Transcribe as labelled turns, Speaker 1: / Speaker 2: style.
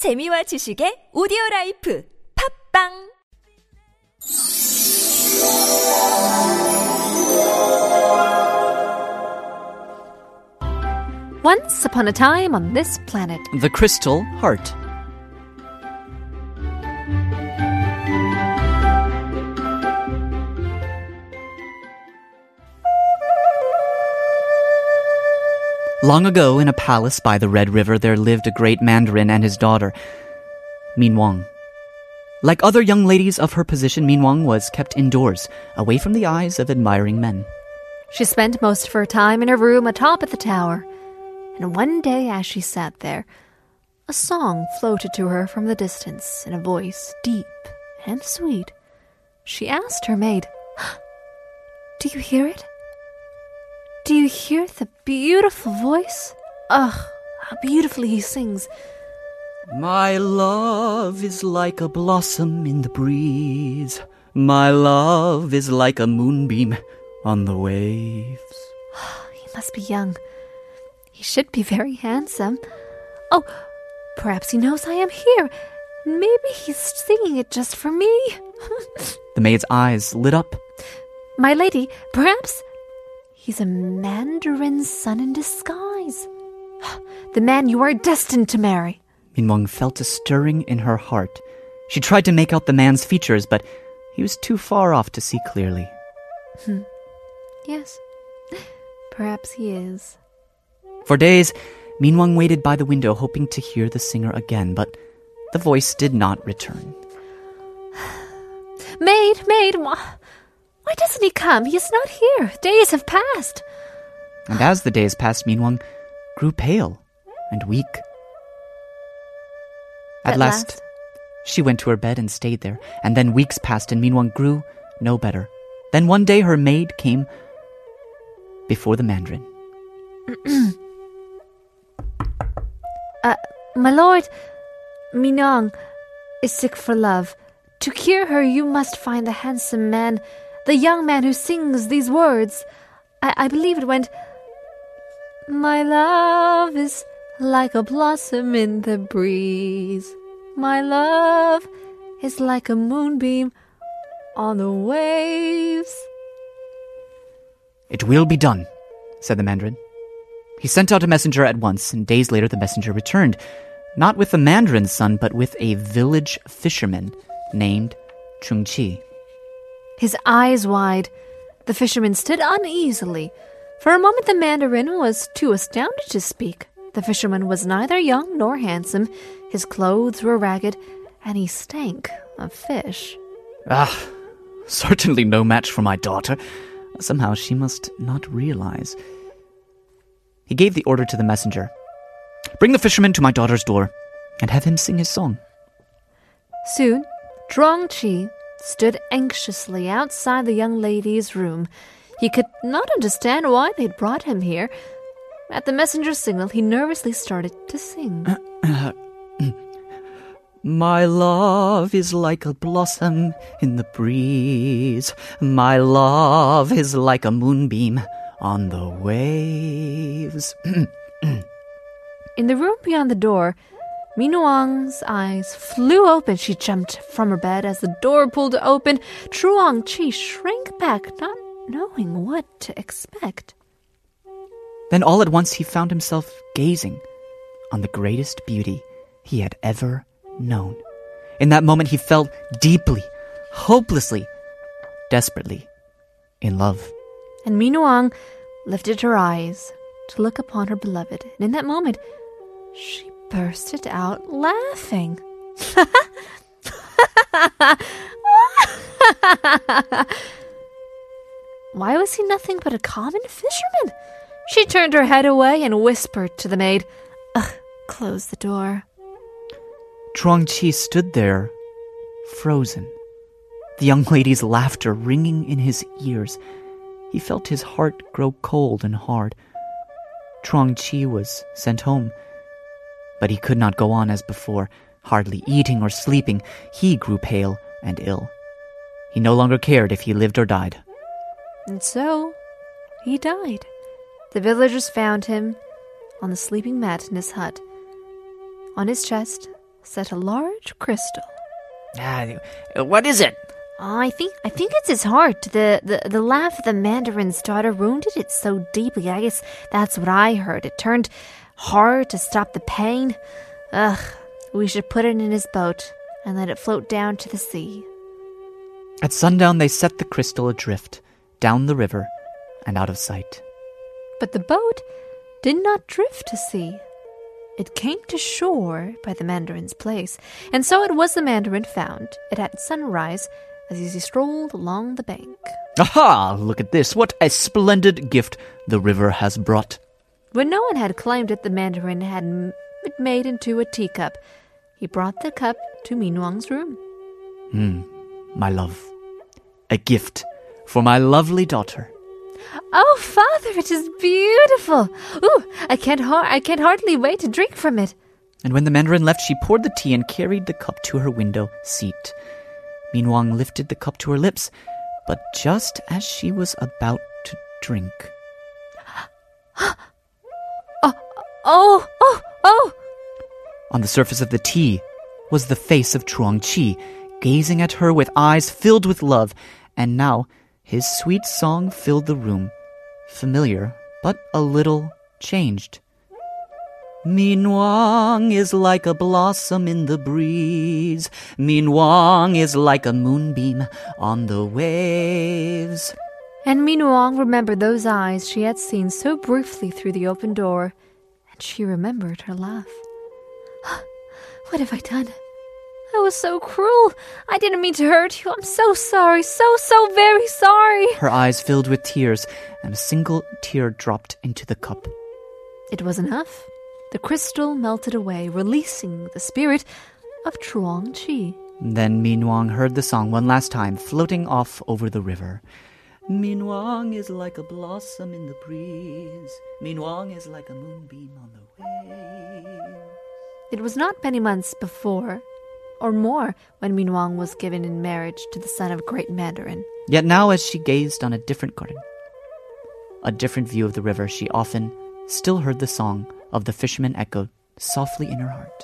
Speaker 1: 재미와 지식의 오디오 라이프 팝빵
Speaker 2: Once upon a time on this planet,
Speaker 3: The Crystal Heart. Long ago, in a palace by the Red River, there lived a great mandarin and his daughter, Mi Nuong. Like other young ladies of her position, Mi Nuong was kept indoors, away from the eyes of admiring men.
Speaker 2: she spent most of her time in her room atop of the tower. And one day, as she sat there, a song floated to her from the distance in a voice deep and sweet. She asked her maid, Do you hear it? Do you hear the beautiful voice? Ugh, how beautifully he sings.
Speaker 3: My love is like a blossom in the breeze. My love is like a moonbeam on the waves.
Speaker 2: He must be young. He should be very handsome. Oh, perhaps he knows I am here. Maybe he's singing it just for me.
Speaker 3: The maid's eyes lit up.
Speaker 2: My lady, perhaps he's a mandarin's son in disguise. The man you are destined to marry.
Speaker 3: Mi Nuong felt a stirring in her heart. She tried to make out the man's features, but he was too far off to see clearly. Hmm.
Speaker 2: Yes, perhaps he is.
Speaker 3: For days, Mi Nuong waited by the window, hoping to hear the singer again, but the voice did not return.
Speaker 2: Maid, maid, wh- why doesn't he come? He is not here. Days have passed.
Speaker 3: And as the days passed, Mi Nuong grew pale and weak. At,
Speaker 2: At
Speaker 3: last,
Speaker 2: last.
Speaker 3: she went to her bed and stayed there, and then weeks passed, and Min Wang grew no better. Then one day her maid came before the mandarin.
Speaker 2: Uh, my lord, Mi Nuong is sick for love. To cure her, you must find a handsome man, the young man who sings these words. I, I believe it went, My love is like a blossom in the breeze. My love is like a moonbeam on the waves.
Speaker 3: It will be done, said the mandarin. He sent out a messenger at once, and days later the messenger returned, not with the mandarin's son, but with a village fisherman named Truong Chi.
Speaker 2: His eyes wide, the fisherman stood uneasily. For a moment, the mandarin was too astounded to speak. The fisherman was neither young nor handsome. His clothes were ragged, and he stank of fish.
Speaker 3: Ah, certainly no match for my daughter. Somehow she must not realize. He gave the order to the messenger Bring the fisherman to my daughter's door and have him sing his song.
Speaker 2: Soon, Truong Chi stood anxiously outside the young lady's room. He could not understand why they'd brought him here. At the messenger's signal, he nervously started to sing.
Speaker 3: My love is like a blossom in the breeze. My love is like a moonbeam on the waves.
Speaker 2: In the room beyond the door, Mi Nuong's eyes flew open. She jumped from her bed as the door pulled open. Truong Chi shrank back, not knowing what to expect.
Speaker 3: then all at once he found himself gazing on the greatest beauty he had ever known. In that moment, he felt deeply, hopelessly, desperately in love.
Speaker 2: And Mi Nuong lifted her eyes to look upon her beloved. And in that moment, she bursted out laughing. Why was he nothing but a common fisherman? She turned her head away and whispered to the maid, Ugh, close the door.
Speaker 3: Truong Chi stood there, frozen, the young lady's laughter ringing in his ears. He felt his heart grow cold and hard. Truong Chi was sent home, but he could not go on as before, hardly eating or sleeping. He grew pale and ill. He no longer cared if he lived or died.
Speaker 2: And so he died. The villagers found him on the sleeping mat in his hut. On his chest sat a large crystal.
Speaker 3: Ah, what is it?
Speaker 2: I think I think it's his heart. The, the the laugh of the mandarin's daughter wounded it so deeply. I guess that's what I heard. It turned hard to stop the pain. Ugh, we should put it in his boat and let it float down to the sea.
Speaker 3: At sundown, they set the crystal adrift, down the river, and out of sight.
Speaker 2: But the boat did not drift to sea. It came to shore by the mandarin's place, and so it was the mandarin found it at sunrise as he strolled along the bank.
Speaker 3: Aha! Look at this. What a splendid gift the river has brought.
Speaker 2: When no one had claimed it, the mandarin had it made into a teacup. He brought the cup to Mi Nuong's room.
Speaker 3: Hmm, my love. A gift for my lovely daughter.
Speaker 2: Oh, father, it is beautiful. Ooh, I can't har- I can't hardly wait to drink from it.
Speaker 3: And when the mandarin left, she poured the tea and carried the cup to her window seat. Mi Nuong lifted the cup to her lips, but just as she was about to drink.
Speaker 2: Oh, oh, oh!
Speaker 3: On the surface of the tea was the face of Truong Chi, gazing at her with eyes filled with love, and now his sweet song filled the room, familiar but a little changed. Mi Nuong is like a blossom in the breeze. Mi Nuong is like a moonbeam on the waves.
Speaker 2: And Mi Nuong remembered those eyes she had seen so briefly through the open door, she remembered her laugh. what have I done? I was so cruel. I didn't mean to hurt you. I'm so sorry, so, so very sorry.
Speaker 3: Her eyes filled with tears, and a single tear dropped into the cup.
Speaker 2: It was enough. The crystal melted away, releasing the spirit of Truong Chi.
Speaker 3: Then Mi Nuong heard the song one last time, floating off over the river. Mi Nuong is like a blossom in the breeze. Mi Nuong is like a moonbeam on the waves.
Speaker 2: It was not many months before, or more, when Mi Nuong was given in marriage to the son of a Great Mandarin.
Speaker 3: Yet now, as she gazed on a different garden, a different view of the river, she often still heard the song of the fisherman echoed softly in her heart.